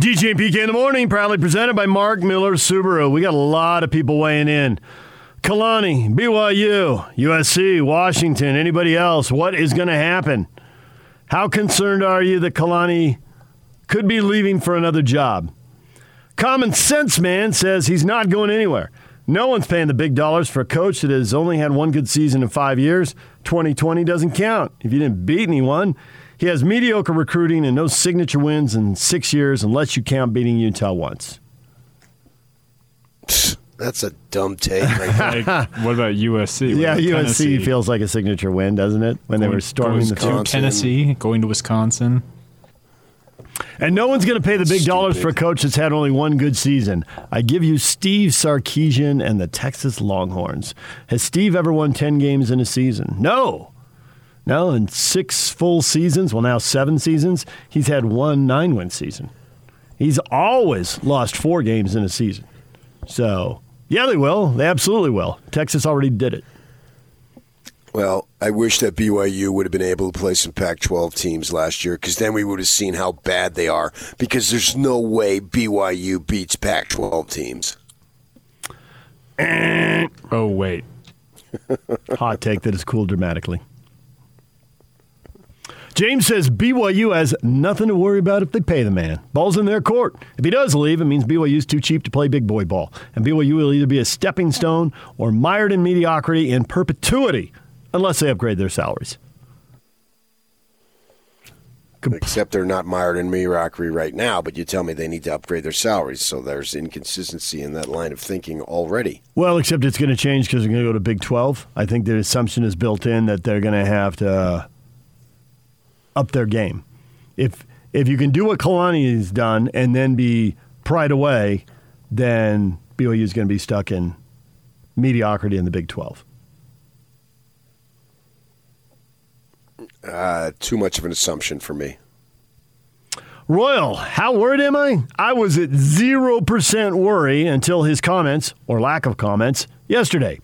DJ and PK in the morning, proudly presented by Mark Miller Subaru. We got a lot of people weighing in. Kalani, BYU, USC, Washington, anybody else? What is going to happen? How concerned are you that Kalani could be leaving for another job? Common Sense Man says he's not going anywhere. No one's paying the big dollars for a coach that has only had one good season in five years. 2020 doesn't count. If you didn't beat anyone, he has mediocre recruiting and no signature wins in six years unless you count beating Utah once. That's a dumb take. Right Like, what about USC? What Yeah, about USC Tennessee? feels like a signature win, doesn't it? When they were storming the field. Tennessee, going to Wisconsin. And no one's going to pay the big dollars for a coach that's had only one good season. I give you Steve Sarkisian and the Texas Longhorns. Has Steve ever won 10 games in a season? No. No, in six full seasons, well, now seven seasons, he's had one nine win season. He's always lost four games in a season. So, yeah, they will. They absolutely will. Texas already did it. Well, I wish that BYU would have been able to play some Pac 12 teams last year because then we would have seen how bad they are because there's no way BYU beats Pac 12 teams. Oh wait, Hot take that is cooled dramatically. James says BYU has nothing to worry about if they pay the man. Ball's in their court. If he does leave, it means BYU's too cheap to play big boy ball. And BYU will either be a stepping stone or mired in mediocrity in perpetuity unless they upgrade their salaries. Except they're not mired in mediocrity right now, but you tell me they need to upgrade their salaries. So there's inconsistency in that line of thinking already. Well, except it's going to change because they're going to go to Big 12. I think the assumption is built in that they're going to have to uh, up their game. If if you can do what Kalani has done and then be pried away, then BYU is going to be stuck in mediocrity in the Big 12. Uh, too much of an assumption for me. Royal, how worried am I? I was at 0% worry until his comments, or lack of comments, yesterday.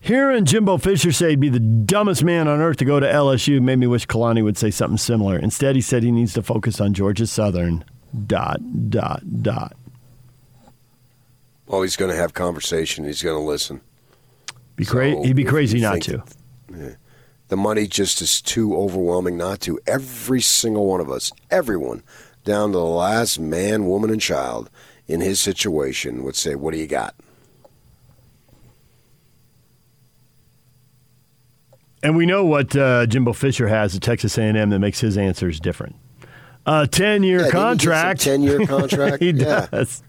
Hearing Jimbo Fisher say he'd be the dumbest man on earth to go to LSU made me wish Kalani would say something similar. Instead, he said he needs to focus on Georgia Southern. Dot, dot, dot. Well, he's going to have conversation. He's going to listen. Be cra- So he'd be crazy not to. that- The money just is too overwhelming not to. Every single one of us, everyone, down to the last man, woman, and child in his situation would say, What do you got? And we know what uh, Jimbo Fisher has at Texas A&M that makes his answers different. A 10-year Yeah, didn't he get some contract. 10-year contract? he Yeah. does.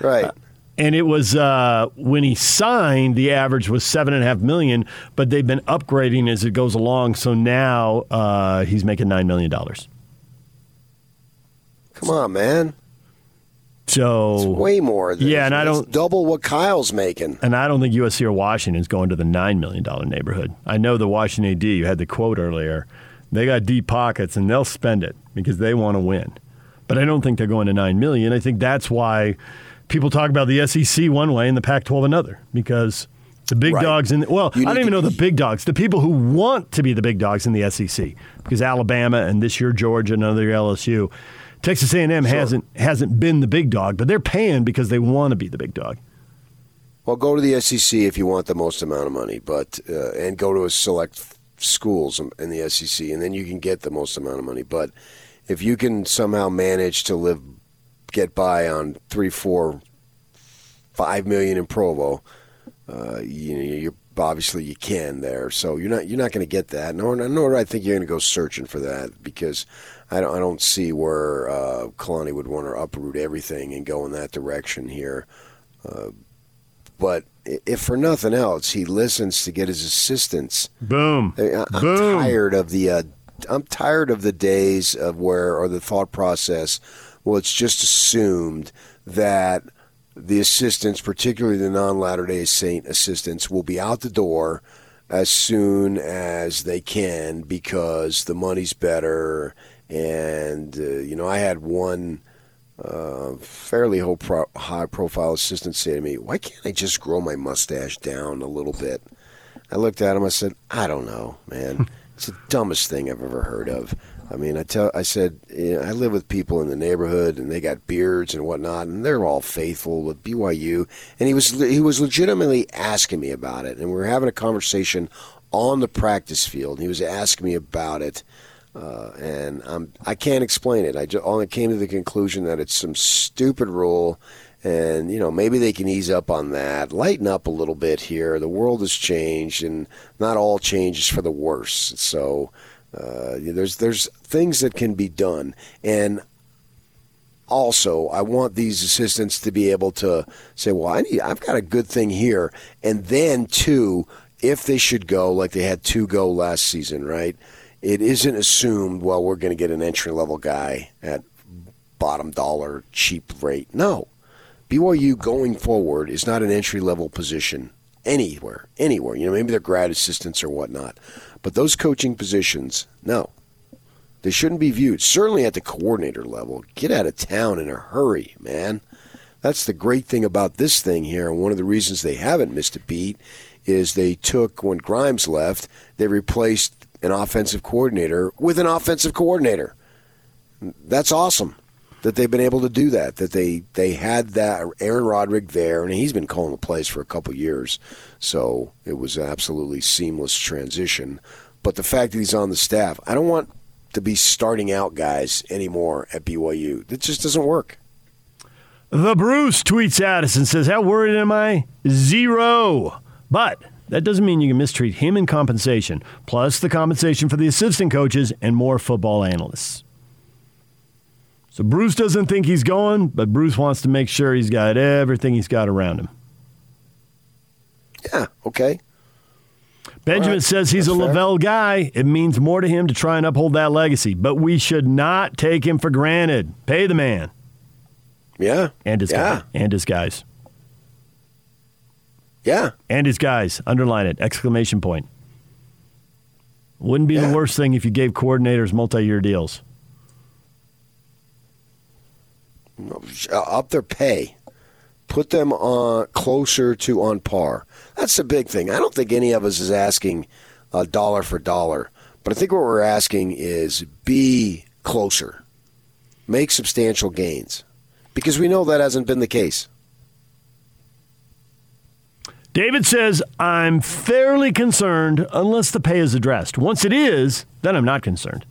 Right. and it was uh, when he signed, the average was seven and a half million, but they've been upgrading as it goes along. So now uh, he's making nine million dollars. Come on, man. So Way more. Than, Yeah, and I don't- double what Kyle's making. and I don't think USC or Washington is going to the nine million dollar neighborhood. I know the Washington AD. You had the quote earlier. They got deep pockets and they'll spend it because they want to win. But I don't think they're going to nine million. I think that's why people talk about the SEC one way and the Pac-12 another because the big Right. dogs in the, well, I don't even know the big dogs. The people who want to be the big dogs in the SEC because Alabama and this year Georgia and another year LSU. Texas A&M hasn't hasn't been the big dog, but they're paying because they want to be the big dog. Well, go to the SEC if you want the most amount of money, but uh, and go to a select schools in the SEC, and then you can get the most amount of money. But if you can somehow manage to live, get by on three, four, five million in Provo, uh, you know, you're obviously you can there. So you're not you're not going to get that. Nor nor do I think you're going to go searching for that because I don't I don't see where uh, Kalani would want to uproot everything and go in that direction here. Uh, but if for nothing else, he listens to get his assistants. Boom. I- Boom. tired of the. Uh, I'm tired of the days of where, or the thought process. Well, it's just assumed that the assistants, particularly the non-Latter Day Saint assistants, will be out the door as soon as they can because the money's better. And uh, you know, I had one uh, fairly high, pro- high profile assistant say to me, "Why can't I just grow my mustache down a little bit?" I looked at him. I said, "I don't know, man. It's the dumbest thing I've ever heard of. I mean, I tell, I said, you know, I live with people in the neighborhood, and they got beards and whatnot, and they're all faithful with BYU. And he was he was legitimately asking me about it, and we were having a conversation on the practice field. And He was asking me about it, uh, and I'm, I can't explain it. I just only came to the conclusion that it's some stupid rule, and you know maybe they can ease up on that, lighten up a little bit here. The world has changed, and not all change is for the worse. So uh, there's there's things that can be done, and also I want these assistants to be able to say, well, I need I've got a good thing here, and then too, if they should go like they had two go last season, right? It isn't assumed, well, we're going to get an entry level guy at bottom dollar cheap rate. No. BYU going forward is not an entry level position anywhere, anywhere. You know, maybe they're grad assistants or whatnot. But those coaching positions, no. They shouldn't be viewed, certainly at the coordinator level. Get out of town in a hurry, man. That's the great thing about this thing here. And one of the reasons they haven't missed a beat is they took, when Grimes left, they replaced an offensive coordinator with an offensive coordinator. That's awesome that they've been able to do that. That they they had that Aaron Roderick there, and he's been calling the plays for a couple years, so it was an absolutely seamless transition. But the fact that he's on the staff, I don't want to be starting out guys anymore at BYU. It just doesn't work. The Bruce tweets at us and says, How worried am I? Zero. But that doesn't mean you can mistreat him in compensation, plus the compensation for the assistant coaches and more football analysts. So Bruce doesn't think he's going, but Bruce wants to make sure he's got everything he's got around him. Yeah, okay. Benjamin right. says he's That's a fair. LaVell guy. It means more to him to try and uphold that legacy, but we should not take him for granted. Pay the man Yeah. and his yeah. guy and his guys Yeah. and his guys. Underline it! Exclamation point. Wouldn't be Yeah. the worst thing if you gave coordinators multi-year deals. Up their pay. Put them on closer to on par. That's the big thing. I don't think any of us is asking uh, dollar for dollar, but I think what we're asking is be closer, make substantial gains, because we know that hasn't been the case. David says, I'm fairly concerned unless the pay is addressed. Once it is, then I'm not concerned.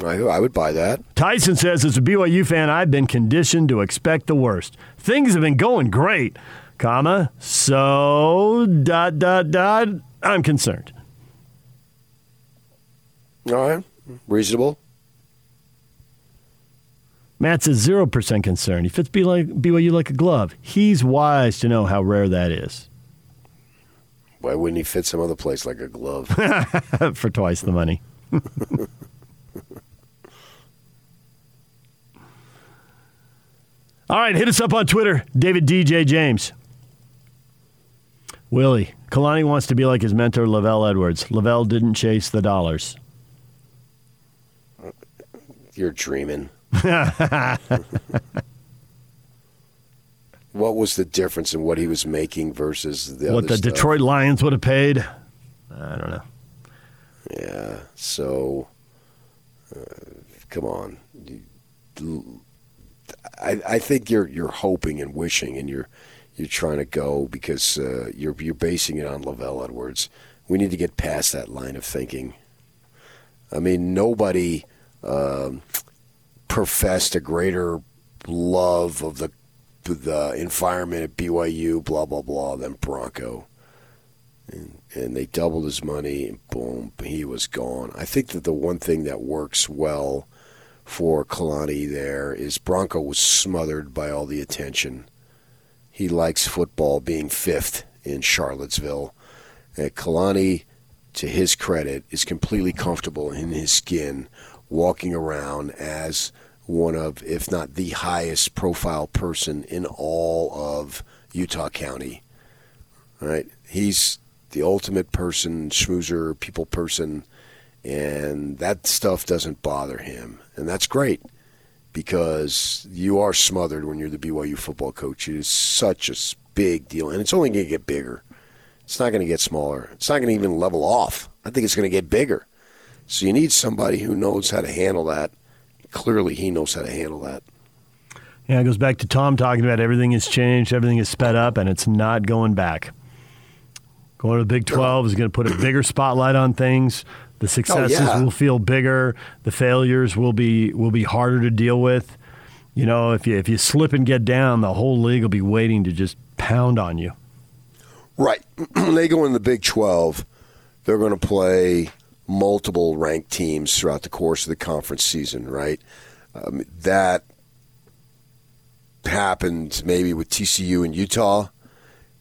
I, I would buy that. Tyson says, as a BYU fan, I've been conditioned to expect the worst. Things have been going great, comma, so, dot, dot, dot, I'm concerned. All right, reasonable. Matt a 0% concern. He fits BYU like a glove. He's wise to know how rare that is Why wouldn't he fit some other place like a glove? for twice the money. All right, hit us up on Twitter, David DJ James. Willie, Kalani wants to be like his mentor, LaVell Edwards. LaVell didn't chase the dollars. You're dreaming. what was the difference in what he was making versus the what the stuff? Detroit Lions would have paid? I don't know. Yeah. So, uh, come on. I, I think you're you're hoping and wishing, and you're you're trying to go because uh, you're you're basing it on LaVell Edwards. We need to get past that line of thinking. I mean, nobody um, professed a greater love of the the environment at BYU, blah blah blah, than Bronco and, and they doubled his money, and boom, he was gone. I think that the one thing that works well for Kalani there is Bronco was smothered by all the attention. He likes football being fifth in Charlottesville. And Kalani, to his credit, is completely comfortable in his skin, walking around as one of, if not the highest profile person in all of Utah County right? He's the ultimate person, schmoozer, people person, and that stuff doesn't bother him, and that's great because you are smothered when you're the BYU football coach. It is such a big deal, and it's only going to get bigger. It's not going to get smaller. It's not going to even level off. I think it's going to get bigger So you need somebody who knows how to handle that. Clearly, he knows how to handle that. Yeah, it goes back to Tom talking about everything has changed, everything is sped up, and it's not going back. Going to the Big 12 is going to put a bigger spotlight on things. The oh, successes Oh, yeah. will feel bigger. The failures will be will be harder to deal with. You know, if you if you slip and get down, the whole league will be waiting to just pound on you. Right. When they go in the Big 12. They're going to play multiple ranked teams throughout the course of the conference season, right? Um, that happened maybe with TCU and Utah,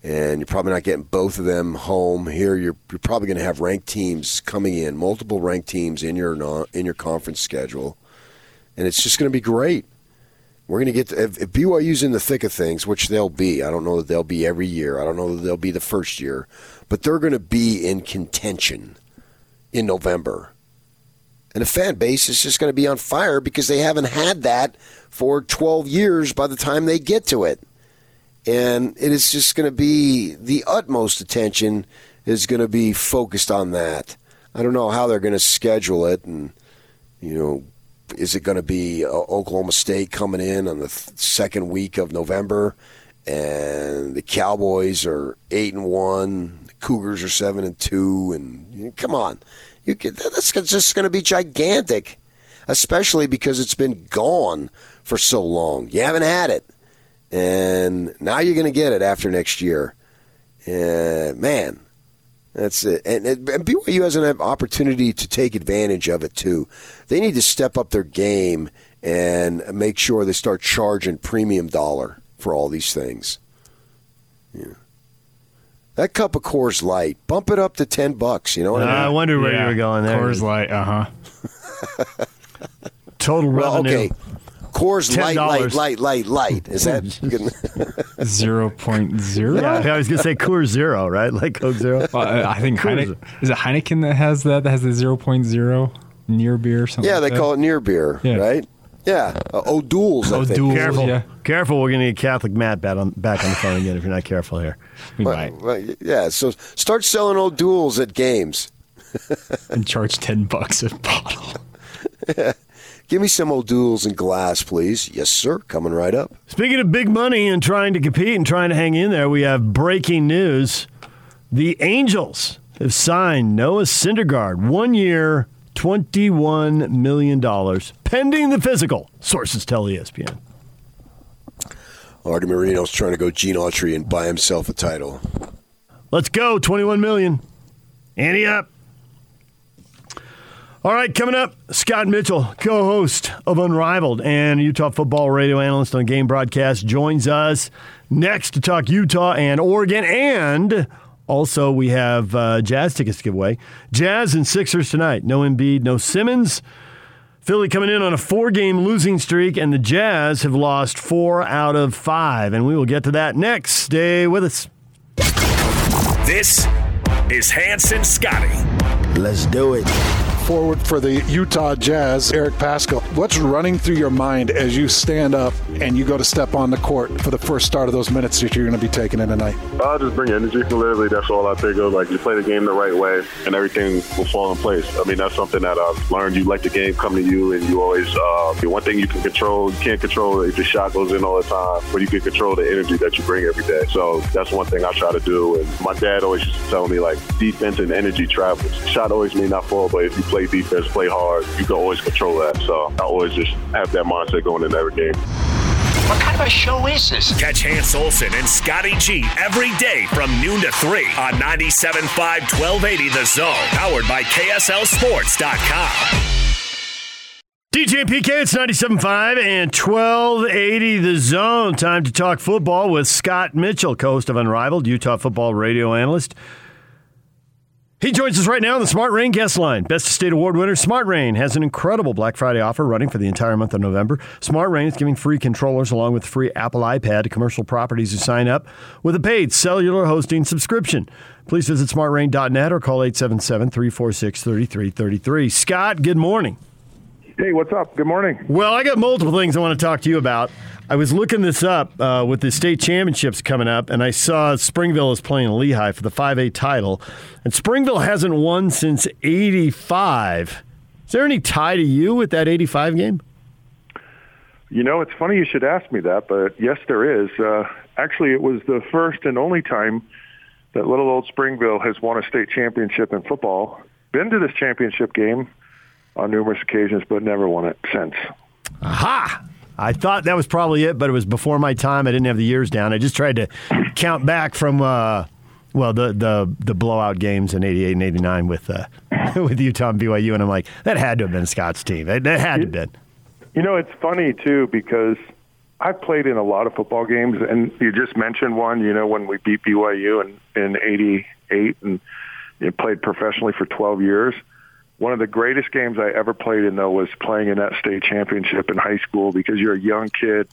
and you're probably not getting both of them home. Here, you're, you're probably going to have ranked teams coming in, multiple ranked teams in your non- in your conference schedule, and it's just going to be great. We're going to get if, if BYU's in the thick of things, which they'll be. I don't know that they'll be every year. I don't know that they'll be the first year, but they're going to be in contention in November. And the fan base is just going to be on fire because they haven't had that for 12 years by the time they get to it. And it is just going to be the utmost attention is going to be focused on that. I don't know how they're going to schedule it and you know is it going to be uh, Oklahoma State coming in on the th- second week of November, and the Cowboys are eight and one, the Cougars are seven and two, and come on, you could, that's just going to be gigantic, especially because it's been gone for so long. You haven't had it, and now you're going to get it after next year. And man, that's it. And, and BYU has an opportunity to take advantage of it too. They need to step up their game and make sure they start charging premium dollar for all these things. Yeah. That cup of Coors Light, bump it up to ten bucks. You know what I mean? I wonder where Yeah, you were going there. Coors Light, uh huh. Total well, revenue. okay. Coors Light, light, $10. light, light, light. Is that good? Zero point zero. Yeah, I was going to say Coors Zero, right? Like Coke Zero. Well, I I think Coors. Heineken is it Heineken that has that that has the zero point zero near beer or something. yeah, they like call it near beer, Yeah. right? Yeah, uh, O'Doul's. I think. O'Doul's. Careful. Yeah. Careful. We're going to get Catholic Matt back on, back on the phone again if you're not careful here. that. We Well, might well, yeah, so start selling O'Doul's at games. and charge ten bucks a bottle. Give me some O'Doul's in glass, please. Yes, sir. Coming right up. Speaking of big money and trying to compete and trying to hang in there, we have breaking news. The Angels have signed Noah Syndergaard, one year, $21 million, pending the physical, sources tell ESPN. Arte Moreno's trying to go Gene Autry and buy himself a title. Let's go, 21 million. Ante up. All right, coming up, Scott Mitchell, co-host of Unrivaled and Utah football radio analyst on Game Broadcast, joins us next to talk Utah and Oregon, and also we have uh, Jazz tickets to give away. Jazz and Sixers tonight. No Embiid, no Simmons. Philly coming in on a four-game losing streak, and the Jazz have lost four out of five, and we will get to that next. Stay with us. This is Hanson Scotty. Let's do it. Forward for the Utah Jazz, Eric Paschall. What's running through your mind as you stand up and you go to step on the court for the first start of those minutes that you're going to be taking in tonight? I'll just bring energy. Literally, that's all I think of. Like, you play the game the right way, and everything will fall in place. I mean, that's something that I've learned. You let the game come to you, and you always, uh, the one thing you can control, you can't control if the shot goes in all the time, but you can control the energy that you bring every day. So that's one thing I try to do. And my dad always used to tell me, like, defense and energy travels. Shot always may not fall, but if you play defense, play hard, you can always control that. So I always just have that mindset going into every game. What kind of a show is this? Catch Hans Olsen and Scotty G every day from noon to 3 on 97.5 1280 The Zone, powered by KSLSports.com. DJ and PK, it's 97.5 and 1280 The Zone. Time to talk football with Scott Mitchell, co-host of Unrivaled, Utah football radio analyst. He joins us right now on the Smart Rain guest line. Best of State Award winner Smart Rain has an incredible Black Friday offer running for the entire month of November. Smart Rain is giving free controllers along with free Apple iPad to commercial properties who sign up with a paid cellular hosting subscription. Please visit smartrain.net or call 877-346-3333. Scott, good morning. Hey, what's up? Good morning. Well, I got multiple things I want to talk to you about. I was looking this up uh, with the state championships coming up, and I saw Springville is playing Lehi for the 5A title. And Springville hasn't won since 85. Is there any tie to you with that 85 game? You know, it's funny you should ask me that, but yes, there is. Uh, actually, it was the first and only time that little old Springville has won a state championship in football. Been to this championship game on numerous occasions, but never won it since. Aha! I thought that was probably it, but it was before my time. I didn't have the years down. I just tried to count back from, uh, well, the, the the blowout games in '88 and '89 with uh, with Utah and BYU, and I'm like, that had to have been Scott's team. That, had to have been. You know, it's funny too because I've played in a lot of football games, and you just mentioned one. You know, when we beat BYU in in '88, and you know, played professionally for 12 years. One of the greatest games I ever played in, though, was playing in that state championship in high school because you're a young kid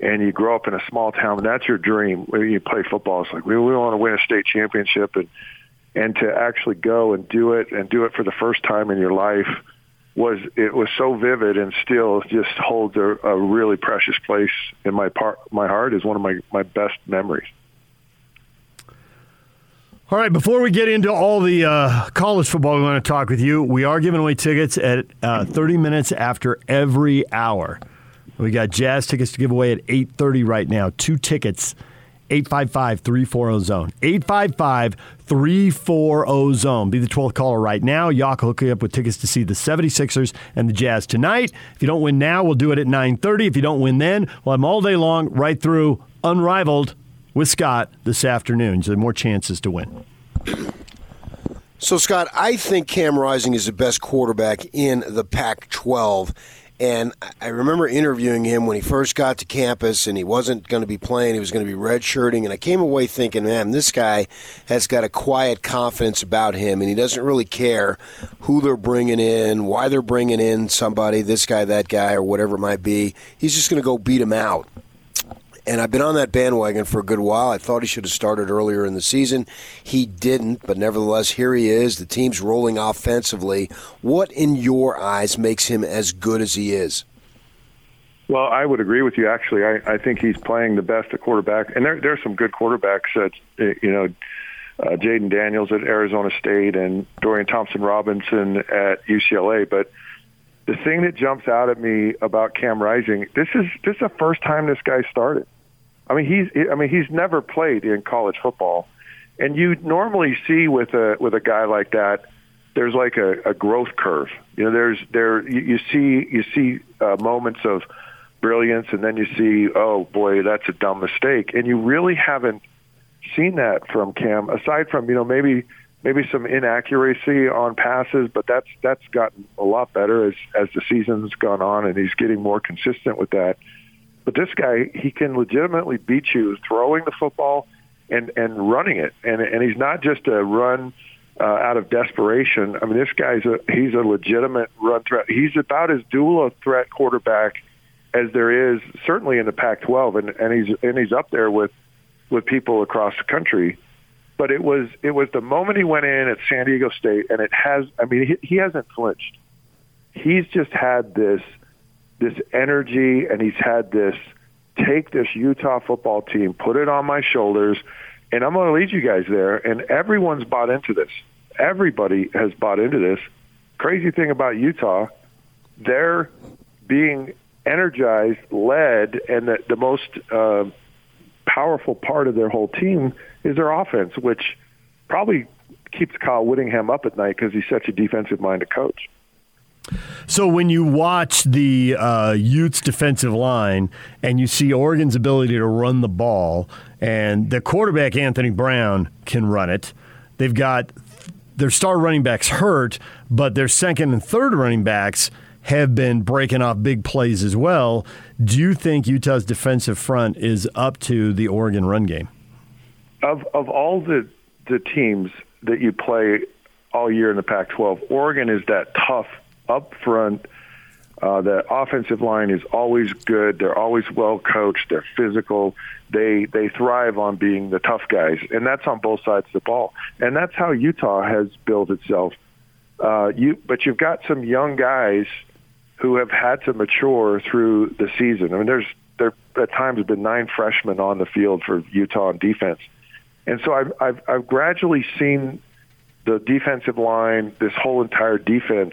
and you grow up in a small town, and that's your dream. When you play football, it's like we, we want to win a state championship, and and to actually go and do it and do it for the first time in your life was it was so vivid and still just holds a, a really precious place in my part my heart is one of my my best memories. All right, before we get into all the uh, college football we want to talk with you, we are giving away tickets at uh, 30 minutes after every hour. We got jazz tickets to give away at 8:30 right now. Two tickets 855-340-ZONE. 855-340-ZONE. Be the 12th caller right now. Yak will hook you up with tickets to see the 76ers and the Jazz tonight. If you don't win now, we'll do it at 9.30. If you don't win then, we'll them all day long right through Unrivaled with Scott this afternoon. So more chances to win. So, Scott, I think Cam Rising is the best quarterback in the Pac 12. And I remember interviewing him when he first got to campus and he wasn't going to be playing. He was going to be redshirting. And I came away thinking, man, this guy has got a quiet confidence about him and he doesn't really care who they're bringing in, why they're bringing in somebody, this guy, that guy, or whatever it might be. He's just going to go beat him out. And I've been on that bandwagon for a good while. I thought he should have started earlier in the season. He didn't, but nevertheless, here he is. The team's rolling offensively. What, in your eyes, makes him as good as he is? Well, I would agree with you. Actually, I, I think he's playing the best at quarterback, and there are some good quarterbacks. That you know, uh, Jayden Daniels at Arizona State and Dorian Thompson Robinson at UCLA. But the thing that jumps out at me about Cam Rising, this is this is the first time this guy started. I mean, he's I mean he's never played in college football, and you normally see with a with a guy like that, there's like a, a growth curve. You know, there's there you, you see you see uh, moments of brilliance, and then you see oh boy that's a dumb mistake, and you really haven't seen that from Cam aside from you know maybe maybe some inaccuracy on passes, but that's that's gotten a lot better as as the season's gone on, and he's getting more consistent with that. But this guy, he can legitimately beat you throwing the football and and running it, and and he's not just a run uh, out of desperation. I mean, this guy's a he's a legitimate run threat. He's about as dual a threat quarterback as there is certainly in the Pac-12, and and he's and he's up there with with people across the country. But it was it was the moment he went in at San Diego State, and it has. I mean, he, he hasn't flinched. He's just had this this energy and he's had this take this Utah football team, put it on my shoulders, and I'm going to lead you guys there. And everyone's bought into this. Everybody has bought into this. Crazy thing about Utah, they're being energized, led, and the, the most uh, powerful part of their whole team is their offense, which probably keeps Kyle Whittingham up at night because he's such a defensive-minded coach. So when you watch the uh, Utes defensive line and you see Oregon's ability to run the ball, and the quarterback Anthony Brown can run it, they've got their star running backs hurt, but their second and third running backs have been breaking off big plays as well. Do you think Utah's defensive front is up to the Oregon run game? Of of all the the teams that you play all year in the Pac-12, Oregon is that tough up front. Uh, the offensive line is always good. They're always well coached. They're physical. They they thrive on being the tough guys, and that's on both sides of the ball. And that's how Utah has built itself. Uh, you, but you've got some young guys who have had to mature through the season. I mean, there's there at times have been nine freshmen on the field for Utah on defense, and so I've I've, I've gradually seen the defensive line, this whole entire defense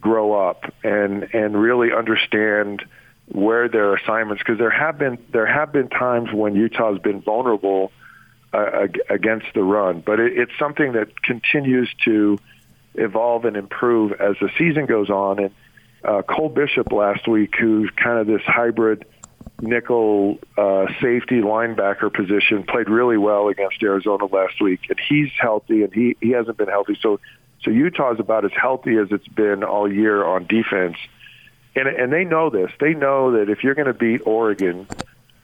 grow up and and really understand where their assignments because there have been there have been times when Utah's been vulnerable uh, against the run, but it, it's something that continues to evolve and improve as the season goes on. And uh, Cole Bishop last week, who's kind of this hybrid nickel uh, safety linebacker position, played really well against Arizona last week, and he's healthy, and he he hasn't been healthy. So so Utah is about as healthy as it's been all year on defense, and and they know this. They know that if you're going to beat Oregon,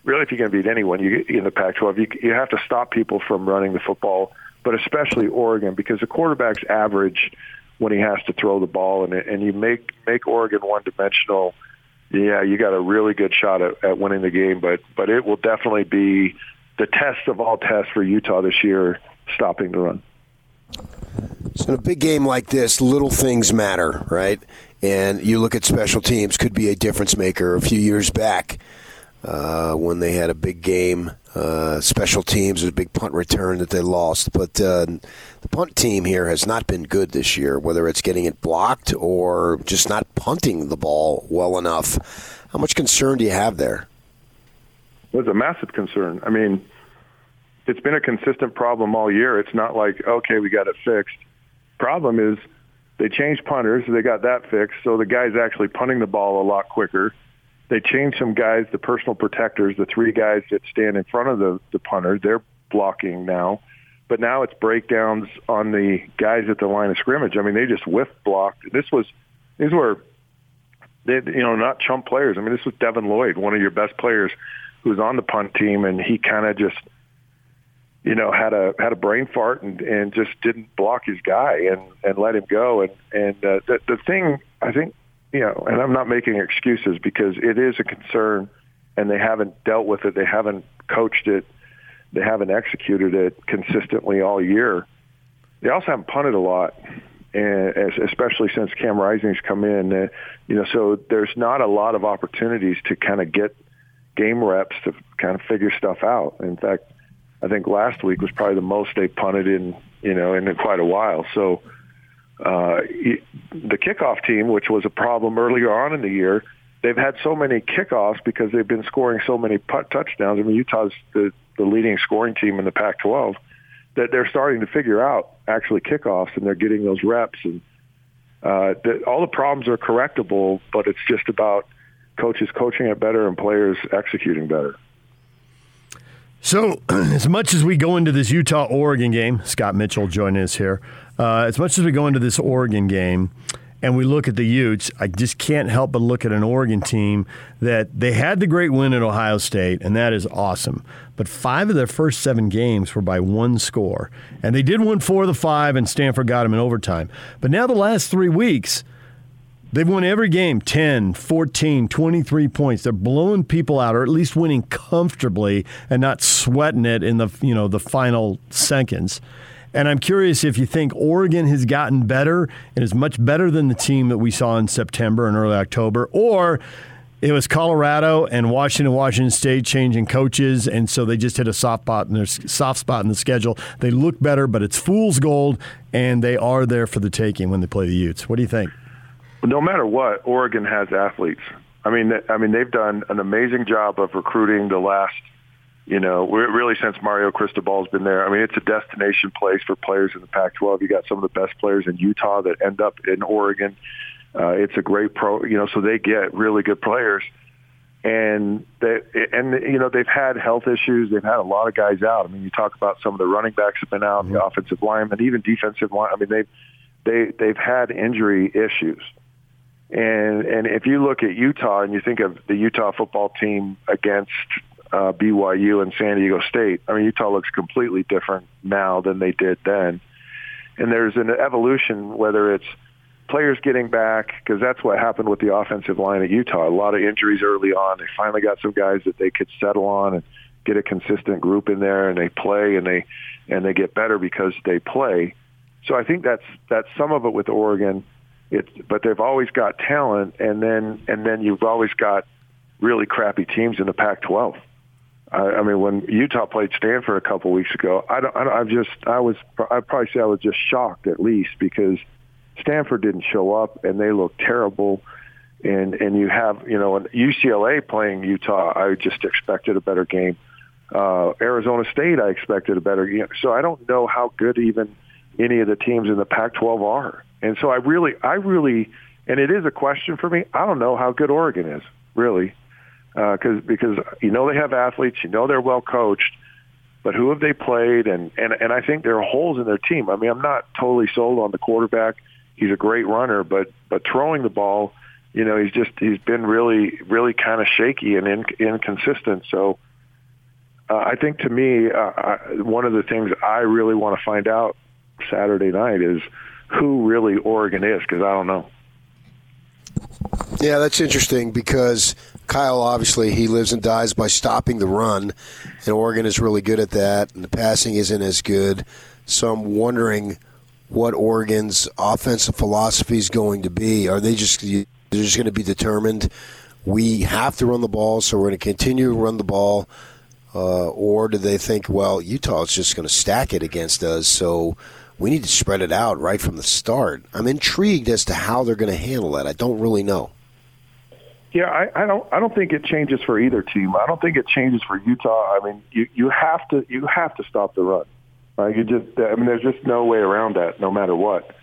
really if you're going to beat anyone you, in the Pac-12, you you have to stop people from running the football, but especially Oregon because the quarterback's average when he has to throw the ball, and and you make make Oregon one dimensional yeah, you got a really good shot at, at winning the game, but but it will definitely be the test of all tests for Utah this year, stopping the run. So in a big game like this, little things matter, right? And you look at special teams, could be a difference maker. A few years back, uh, when they had a big game, uh, special teams, was a big punt return that they lost. But uh, the punt team here has not been good this year, whether it's getting it blocked or just not punting the ball well enough. How much concern do you have there? It's a massive concern. I mean, it's been a consistent problem all year. It's not like, okay, we got it fixed. Problem is they changed punters, they got that fixed, so the guy's actually punting the ball a lot quicker they changed some guys, the personal protectors, the three guys that stand in front of the, the punter, they're blocking now. But now it's breakdowns on the guys at the line of scrimmage. I mean, they just whiff blocked. This was, these were, they, you know, not chump players. I mean, this was Devin Lloyd, one of your best players, who was on the punt team, and he kind of just, you know, had a had a brain fart and and just didn't block his guy and and let him go. And and uh, the the thing I think you know, and I'm not making excuses because it is a concern, and they haven't dealt with it. They haven't coached it. They haven't executed it consistently all year. They also haven't punted a lot, and especially since Cam Rising's come in. Uh, you know, so there's not a lot of opportunities to kind of get game reps to kind of figure stuff out. In fact, I think last week was probably the most they punted in you know in quite a while. So uh, the kickoff team, which was a problem earlier on in the year, they've had so many kickoffs because they've been scoring so many touchdowns. I mean, Utah's the, the leading scoring team in the Pac-12 that they're starting to figure out actually kickoffs and they're getting those reps and uh, the, all the problems are correctable, but it's just about coaches coaching it better and players executing better. So, as much as we go into this Utah Oregon game, Scott Mitchell joining us here. Uh, as much as we go into this Oregon game and we look at the Utes, I just can't help but look at an Oregon team that they had the great win at Ohio State, and that is awesome. But five of their first seven games were by one score. And they did win four of the five, and Stanford got them in overtime. But now the last three weeks, They've won every game 10, 14, 23 points. They're blowing people out or at least winning comfortably and not sweating it in the, you know, the final seconds. And I'm curious if you think Oregon has gotten better and is much better than the team that we saw in September and early October, or it was Colorado and Washington, Washington State changing coaches, and so they just hit a soft spot in their soft spot in the schedule. They look better, but it's fool's gold, and they are there for the taking when they play the Utes. What do you think? No matter what, Oregon has athletes. I mean, I mean, they've done an amazing job of recruiting the last you know, really since Mario Cristobal's been there. I mean, it's a destination place for players in the Pac-12. You got some of the best players in Utah that end up in Oregon. Uh, it's a great pro, you know, so they get really good players. And they, and you know they've had health issues. They've had a lot of guys out. I mean, you talk about some of the running backs have been out, mm-hmm. the offensive linemen, even defensive line. I mean, they've they they've had injury issues. And and if you look at Utah and you think of the Utah football team against uh, BYU and San Diego State. I mean, Utah looks completely different now than they did then. And there's an evolution, whether it's players getting back, because that's what happened with the offensive line at Utah. A lot of injuries early on. They finally got some guys that they could settle on and get a consistent group in there, and they play and they and they get better because they play. So I think that's that's some of it with Oregon. It's but they've always got talent, and then and then you've always got really crappy teams in the Pac-12. I, I mean, when Utah played Stanford a couple weeks ago, I don't, I don't. I'm just, I was, I'd probably say I was just shocked at least because Stanford didn't show up, and they looked terrible. And and you have you know an UCLA playing Utah. I just expected a better game. Uh, Arizona State, I expected a better game. So I don't know how good even any of the teams in the Pac-12 are. And so I really, I really, and it is a question for me. I don't know how good Oregon is really, because uh, because you know they have athletes, you know they're well coached, but who have they played? And and and I think there are holes in their team. I mean, I'm not totally sold on the quarterback. He's a great runner, but but throwing the ball, you know, he's just he's been really really kind of shaky and in, inconsistent. So uh, I think to me, uh, I, one of the things I really want to find out Saturday night is who really Oregon is because I don't know. Yeah, that's interesting because Kyle obviously he lives and dies by stopping the run, and Oregon is really good at that, and the passing isn't as good. So I'm wondering what Oregon's offensive philosophy is going to be. Are they just they're just going to be determined? We have to run the ball, so we're going to continue to run the ball uh, or do they think, well, Utah is just going to stack it against us, so we need to spread it out right from the start? I'm intrigued as to how they're going to handle that. I don't really know. Yeah, I, I don't. I don't think it changes for either team. I don't think it changes for Utah. I mean, you you have to you have to stop the run. Right? You just. I mean, there's just no way around that, no matter what.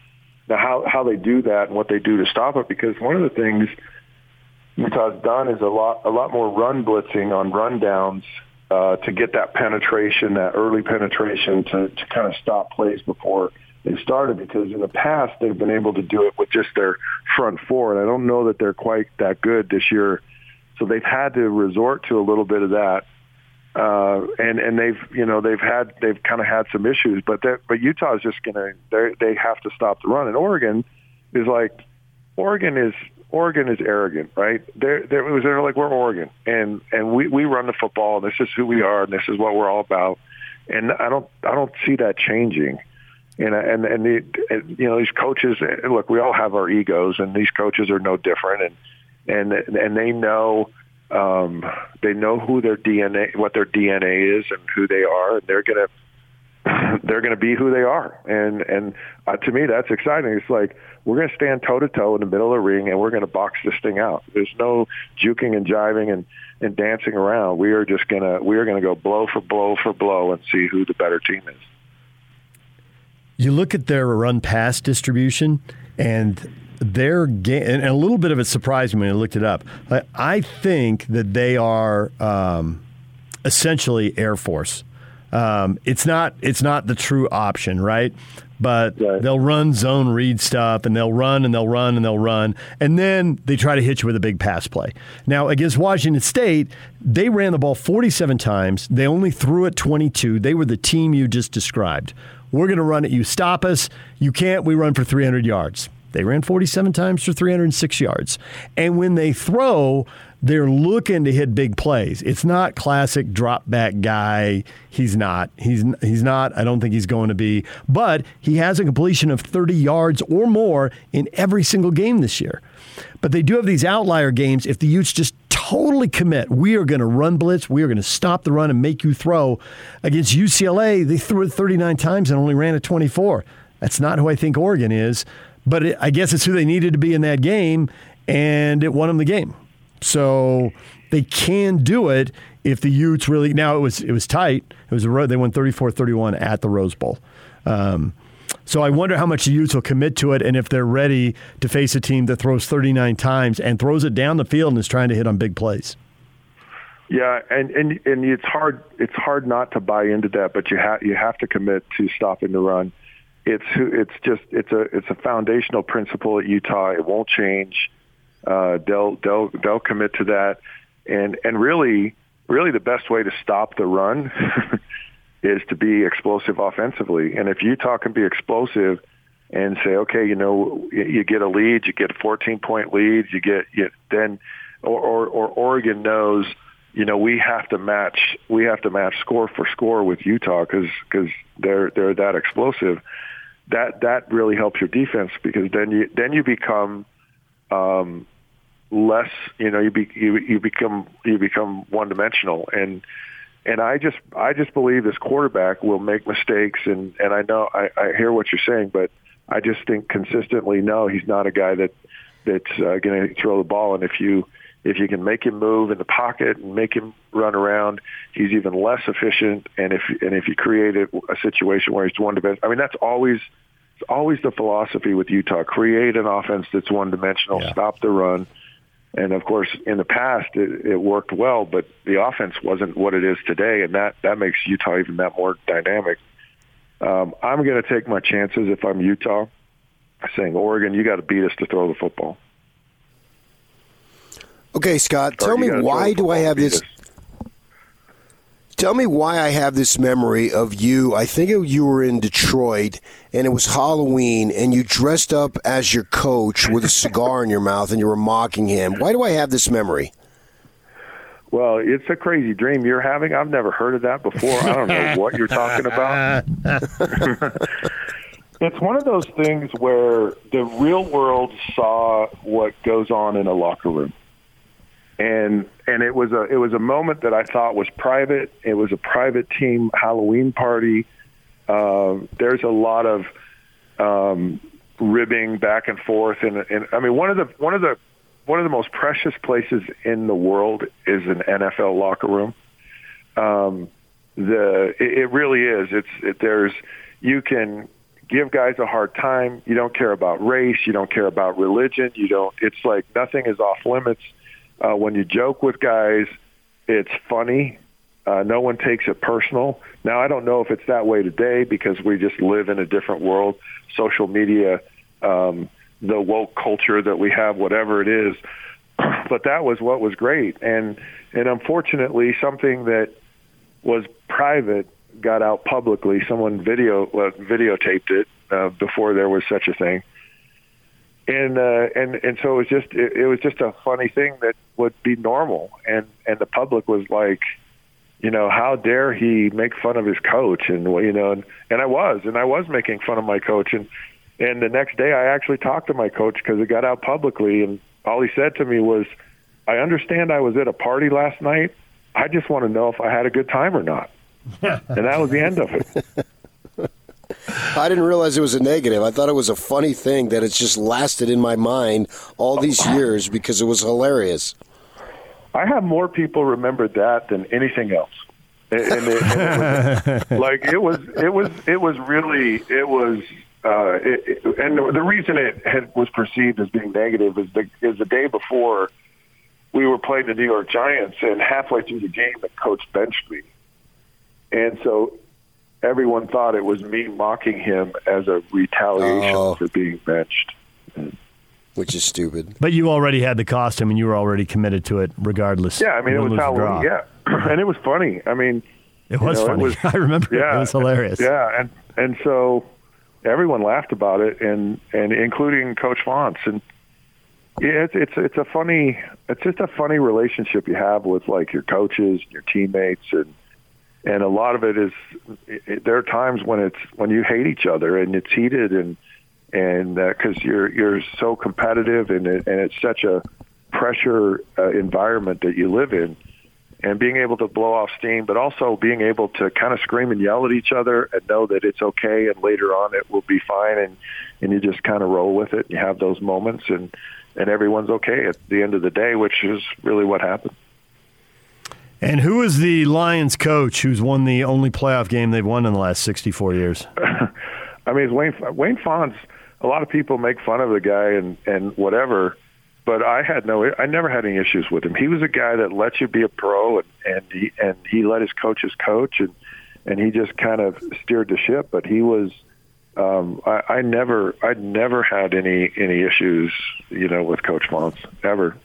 Now, how how they do that and what they do to stop it, because one of the things Utah's done is a lot a lot more run blitzing on run downs uh, to get that penetration, that early penetration to, to kind of stop plays before they started because in the past they've been able to do it with just their front four, and I don't know that they're quite that good this year. So they've had to resort to a little bit of that, uh, and and they've you know they've had they've kind of had some issues, but that but Utah is just gonna they they have to stop the run, and Oregon is like Oregon is Oregon is arrogant, right? They're, they're, was they're like we're Oregon, and and we we run the football, and this is who we are, and this is what we're all about. And I don't I don't see that changing. And and and, the, and you know these coaches look, we all have our egos, and these coaches are no different, and and and they know um, they know who their DNA, what their DNA is, and who they are, and they're gonna they're going to be who they are. And and uh, to me, that's exciting. It's like we're going to stand toe to toe in the middle of the ring, and we're going to box this thing out. There's no juking and jiving and and dancing around. We are just gonna we are going to go blow for blow for blow and see who the better team is. You look at their run pass distribution, and their game, and a little bit of it surprised me when I looked it up. I think that they are um, essentially Air Force um, it's not it's not the true option, right? But right. they'll run zone read stuff and they'll run and they'll run and they'll run. And then they try to hit you with a big pass play. Now, against Washington State, they ran the ball 47 times. They only threw it 22. They were the team you just described. We're going to run it. You stop us. You can't. We run for 300 yards. They ran 47 times for 306 yards. And when they throw, they're looking to hit big plays. It's not classic drop back guy. He's not. He's he's not. I don't think he's going to be. But he has a completion of 30 yards or more in every single game this year. But they do have these outlier games if the Utes just totally commit. We are going to run blitz. We are going to stop the run and make you throw. Against UCLA, they threw it 39 times and only ran it 24. That's not who I think Oregon is. But it, I guess it's who they needed to be in that game, and it won them the game. So they can do it if the Utes really. Now it was it was tight. It was a they won 34-31 at the Rose Bowl. Um, so I wonder how much the Utes will commit to it, and if they're ready to face a team that throws 39 times and throws it down the field and is trying to hit on big plays. Yeah, and and and it's hard it's hard not to buy into that, but you have you have to commit to stopping the run. It's it's just it's a it's a foundational principle at Utah. It won't change. Uh, they'll they'll they'll commit to that, and and really really the best way to stop the run is to be explosive offensively. And if Utah can be explosive and say, okay, you know, you get a lead, you get a 14 point lead, you get you, then, or, or or Oregon knows, you know, we have to match we have to match score for score with Utah because because they're they're that explosive. That that really helps your defense because then you then you become um, less you know you be you, you become you become one dimensional and and I just I just believe this quarterback will make mistakes and and I know I, I hear what you're saying but I just think consistently, no, he's not a guy that that's uh, going to throw the ball. And if you if you can make him move in the pocket and make him run around, he's even less efficient. And if and if you create a, a situation where he's one dimensional, I mean that's always it's always the philosophy with Utah: create an offense that's one dimensional, Yeah. stop the run. And of course, in the past, it, it worked well, but the offense wasn't what it is today, and that that makes Utah even that more dynamic. Um, I'm going to take my chances if I'm Utah, saying Oregon, you got to beat us to throw the football. Okay, Scott, Or tell me why do I have this? Tell me why I have this memory of you. I think you were in Detroit and it was Halloween and you dressed up as your coach with a cigar in your mouth and you were mocking him. Why do I have this memory? Well, it's a crazy dream you're having. I've never heard of that before. I don't know what you're talking about. it's one of those things where the real world saw what goes on in a locker room. And and it was a it was a moment that I thought was private. It was a private team Halloween party. Uh, there's a lot of um, ribbing back and forth, and, and I mean one of the one of the one of the most precious places in the world is an NFL locker room. Um, the it, it really is. It's it, there's you can give guys a hard time. You don't care about race. You don't care about religion. You don't. It's like nothing is off limits. Uh, when you joke with guys, it's funny. Uh, no one takes it personal. Now, I don't know if it's that way today because we just live in a different world. Social media, um, the woke culture that we have, whatever it is. But that was what was great, and and unfortunately, something that was private got out publicly. Someone video uh, videotaped it uh, before there was such a thing, and uh, and and so it was just it, it was just a funny thing that would be normal, and and the public was like, you know, how dare he make fun of his coach, and you know, and and I was, and I was making fun of my coach, and and the next day I actually talked to my coach because it got out publicly, and all he said to me was, I understand I was at a party last night. I just want to know if I had a good time or not. and that was the end of it. I didn't realize it was a negative. I thought it was a funny thing that it's just lasted in my mind all these years because it was hilarious. I have more people remember that than anything else. And, and it, and it was, like it was, it was, it was really, it was, uh, it, and the, the reason it had, was perceived as being negative is the is the day before we were playing the New York Giants, and halfway through the game, the coach benched me, and so everyone thought it was me mocking him as a retaliation Oh. for being benched. Which is stupid. But you already had the costume and you were already committed to it regardless. Yeah, I mean, it was lose, or. Halloween. Yeah, and it was funny. I mean, It was You know, it funny. was- I remember yeah, it. It was hilarious. Yeah, and and so everyone laughed about it, and and including Coach Fontes, and yeah, it's it's it's a funny, it's just a funny relationship you have with like your coaches, and your teammates, and and a lot of it is it, there are times when it's when you hate each other and it's heated and and because you're you're so competitive and it, and it's such a pressure uh, environment that you live in and being able to blow off steam, but also being able to kind of scream and yell at each other and know that it's okay and later on it will be fine and and you just kind of roll with it and you have those moments and and everyone's okay at the end of the day, which is really what happened. And who is the Lions coach who's won the only playoff game they've won in the last 64 years? I mean, Wayne Wayne Fontes. A lot of people make fun of the guy and and whatever, but I had no. I never had any issues with him. He was a guy that let you be a pro, and and he and he let his coaches coach, and and he just kind of steered the ship. But he was. Um, I, I never, I never had any any issues, you know, with Coach Fontes ever.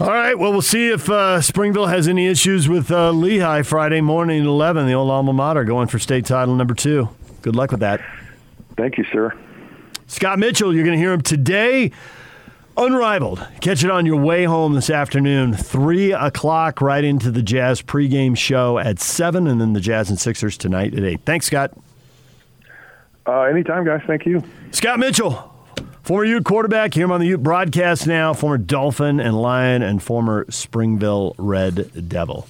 All right. Well, we'll see if uh, Springville has any issues with uh, Lehi Friday morning at 11, the old alma mater, going for state title number two. Good luck with that. Thank you, sir. Scott Mitchell, you're going to hear him today. Unrivaled. Catch it on your way home this afternoon, 3 o'clock, right into the Jazz pregame show at 7, and then the Jazz and Sixers tonight at 8. Thanks, Scott. Uh, anytime, guys. Thank you. Scott Mitchell, former Ute quarterback, here on the Ute broadcast now, former Dolphin and Lion, and former Springville Red Devil.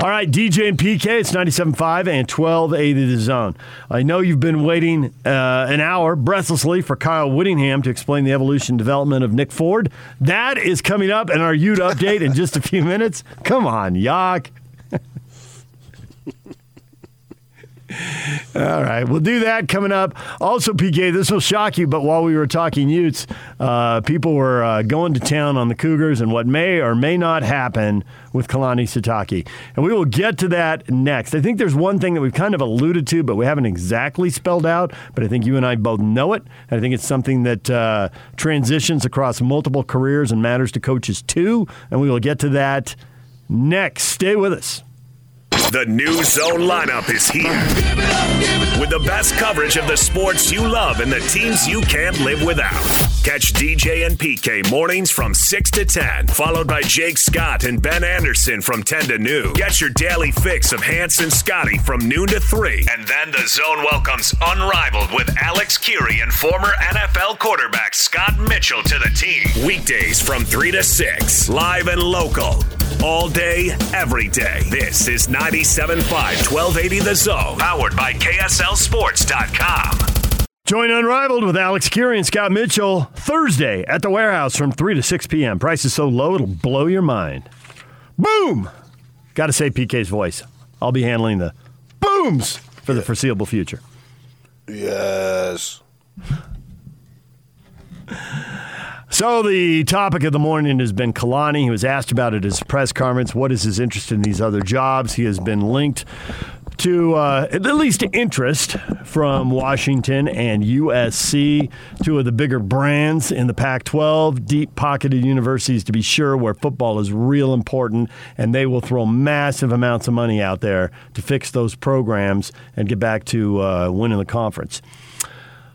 All right, DJ and PK, it's 97.5 and 1280 the zone. I know you've been waiting uh, an hour breathlessly for Kyle Whittingham to explain the evolution development of Nick Ford. That is coming up in our Ute update in just a few minutes. Come on, Yak. All right, we'll do that coming up. Also, PK, this will shock you, but while we were talking Utes, uh, people were uh, going to town on the Cougars and what may or may not happen with Kalani Sitake. And we will get to that next. I think there's one thing that we've kind of alluded to, but we haven't exactly spelled out, but I think you and I both know it. I think it's something that uh, transitions across multiple careers and matters to coaches too. And we will get to that next. Stay with us. The new zone lineup is here. With the best coverage of the sports you love and the teams you can't live without. Catch DJ and PK mornings from 6 to 10, followed by Jake Scott and Ben Anderson from 10 to noon. Get your daily fix of Hans and Scotty from noon to 3. And then the zone welcomes Unrivaled with Alex Kirry and former NFL quarterback Scott Mitchell to the team. Weekdays from 3 to 6, live and local. All day, every day. This is 97.5 1280 The Zone, powered by KSLSports.com. Join Unrivaled with Alex Kirry and Scott Mitchell Thursday at the warehouse from 3 to 6 p.m. Price is so low, it'll blow your mind. Boom! Got to say PK's voice. I'll be handling the booms for the foreseeable future. Yes. So the topic of the morning has been Kalani. He was asked about it at his press conference. What is his interest in these other jobs? He has been linked to uh, at least interest from Washington and USC, two of the bigger brands in the Pac 12, deep pocketed universities to be sure, where football is real important, and they will throw massive amounts of money out there to fix those programs and get back to uh, winning the conference.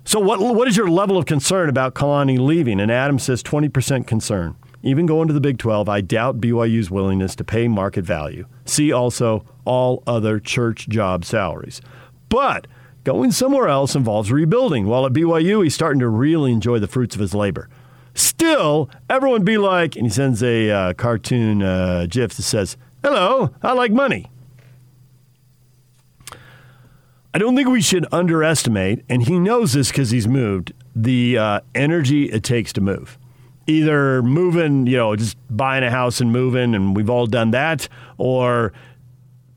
So, what, what is your level of concern about Kalani leaving? And Adam says 20% concern. Even going to the Big 12, I doubt BYU's willingness to pay market value. See also all other church job salaries. But going somewhere else involves rebuilding. While at BYU, he's starting to really enjoy the fruits of his labor. Still, everyone be like, and he sends a uh, cartoon uh, GIF that says, Hello, I like money. I don't think we should underestimate, and he knows this because he's moved, the uh, energy it takes to move. Either moving, you know, just buying a house and moving, and we've all done that, or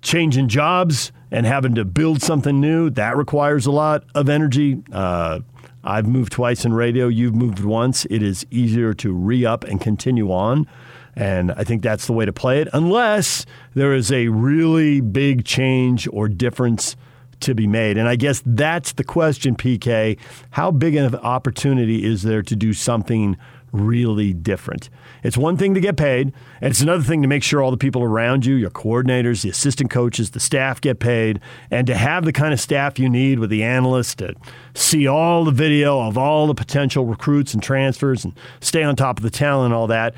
changing jobs and having to build something new. That requires a lot of energy. Uh, I've moved twice in radio. You've moved once. It is easier to re up and continue on. And I think that's the way to play it, unless there is a really big change or difference to be made. And I guess that's the question, PK. How big of an opportunity is there to do something really different? It's one thing to get paid, and it's another thing to make sure all the people around you, your coordinators, the assistant coaches, the staff get paid, and to have the kind of staff you need with the analysts to see all the video of all the potential recruits and transfers and stay on top of the talent and all that,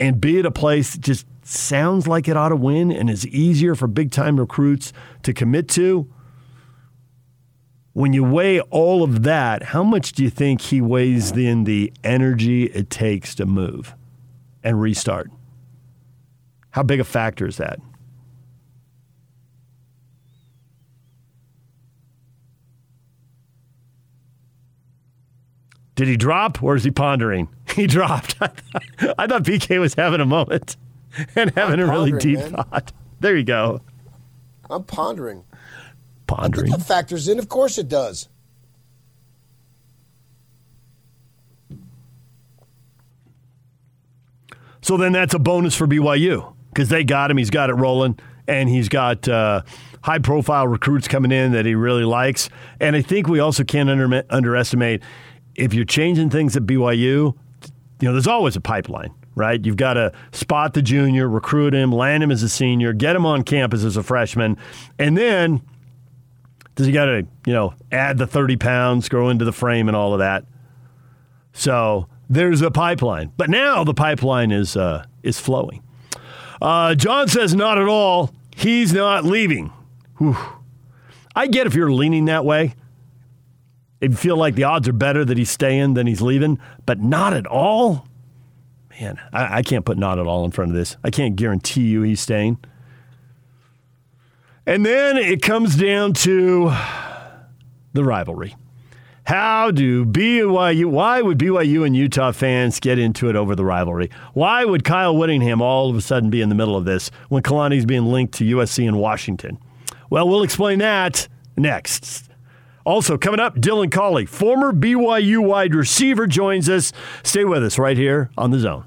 and be at a place that just sounds like it ought to win and is easier for big time recruits to commit to when you weigh all of that, how much do you think he weighs in the energy it takes to move and restart? How big a factor is that? Did he drop or is he pondering? He dropped. I thought, I thought PK was having a moment and having a really deep man. thought. There you go. I'm pondering pondering. that factors in. Of course it does. So then that's a bonus for BYU because they got him. He's got it rolling, and he's got uh, high profile recruits coming in that he really likes. And I think we also can't under- underestimate if you're changing things at BYU, you know, there's always a pipeline right? You've got to spot the junior, recruit him, land him as a senior, get him on campus as a freshman, and then does he got to, you know, add the 30 pounds, grow into the frame and all of that? So there's a pipeline. But now the pipeline is, uh, is flowing. Uh, John says, not at all. He's not leaving. Whew. I get if you're leaning that way. If you feel like the odds are better that he's staying than he's leaving, but not at all. Man, I, I can't put not at all in front of this. I can't guarantee you he's staying. And then it comes down to the rivalry. How do BYU, why would BYU and Utah fans get into it over the rivalry? Why would Kyle Whittingham all of a sudden be in the middle of this when Kalani's being linked to USC and Washington? Well, we'll explain that next. Also, coming up, Dylan Collie, former BYU wide receiver, joins us. Stay with us right here on the zone.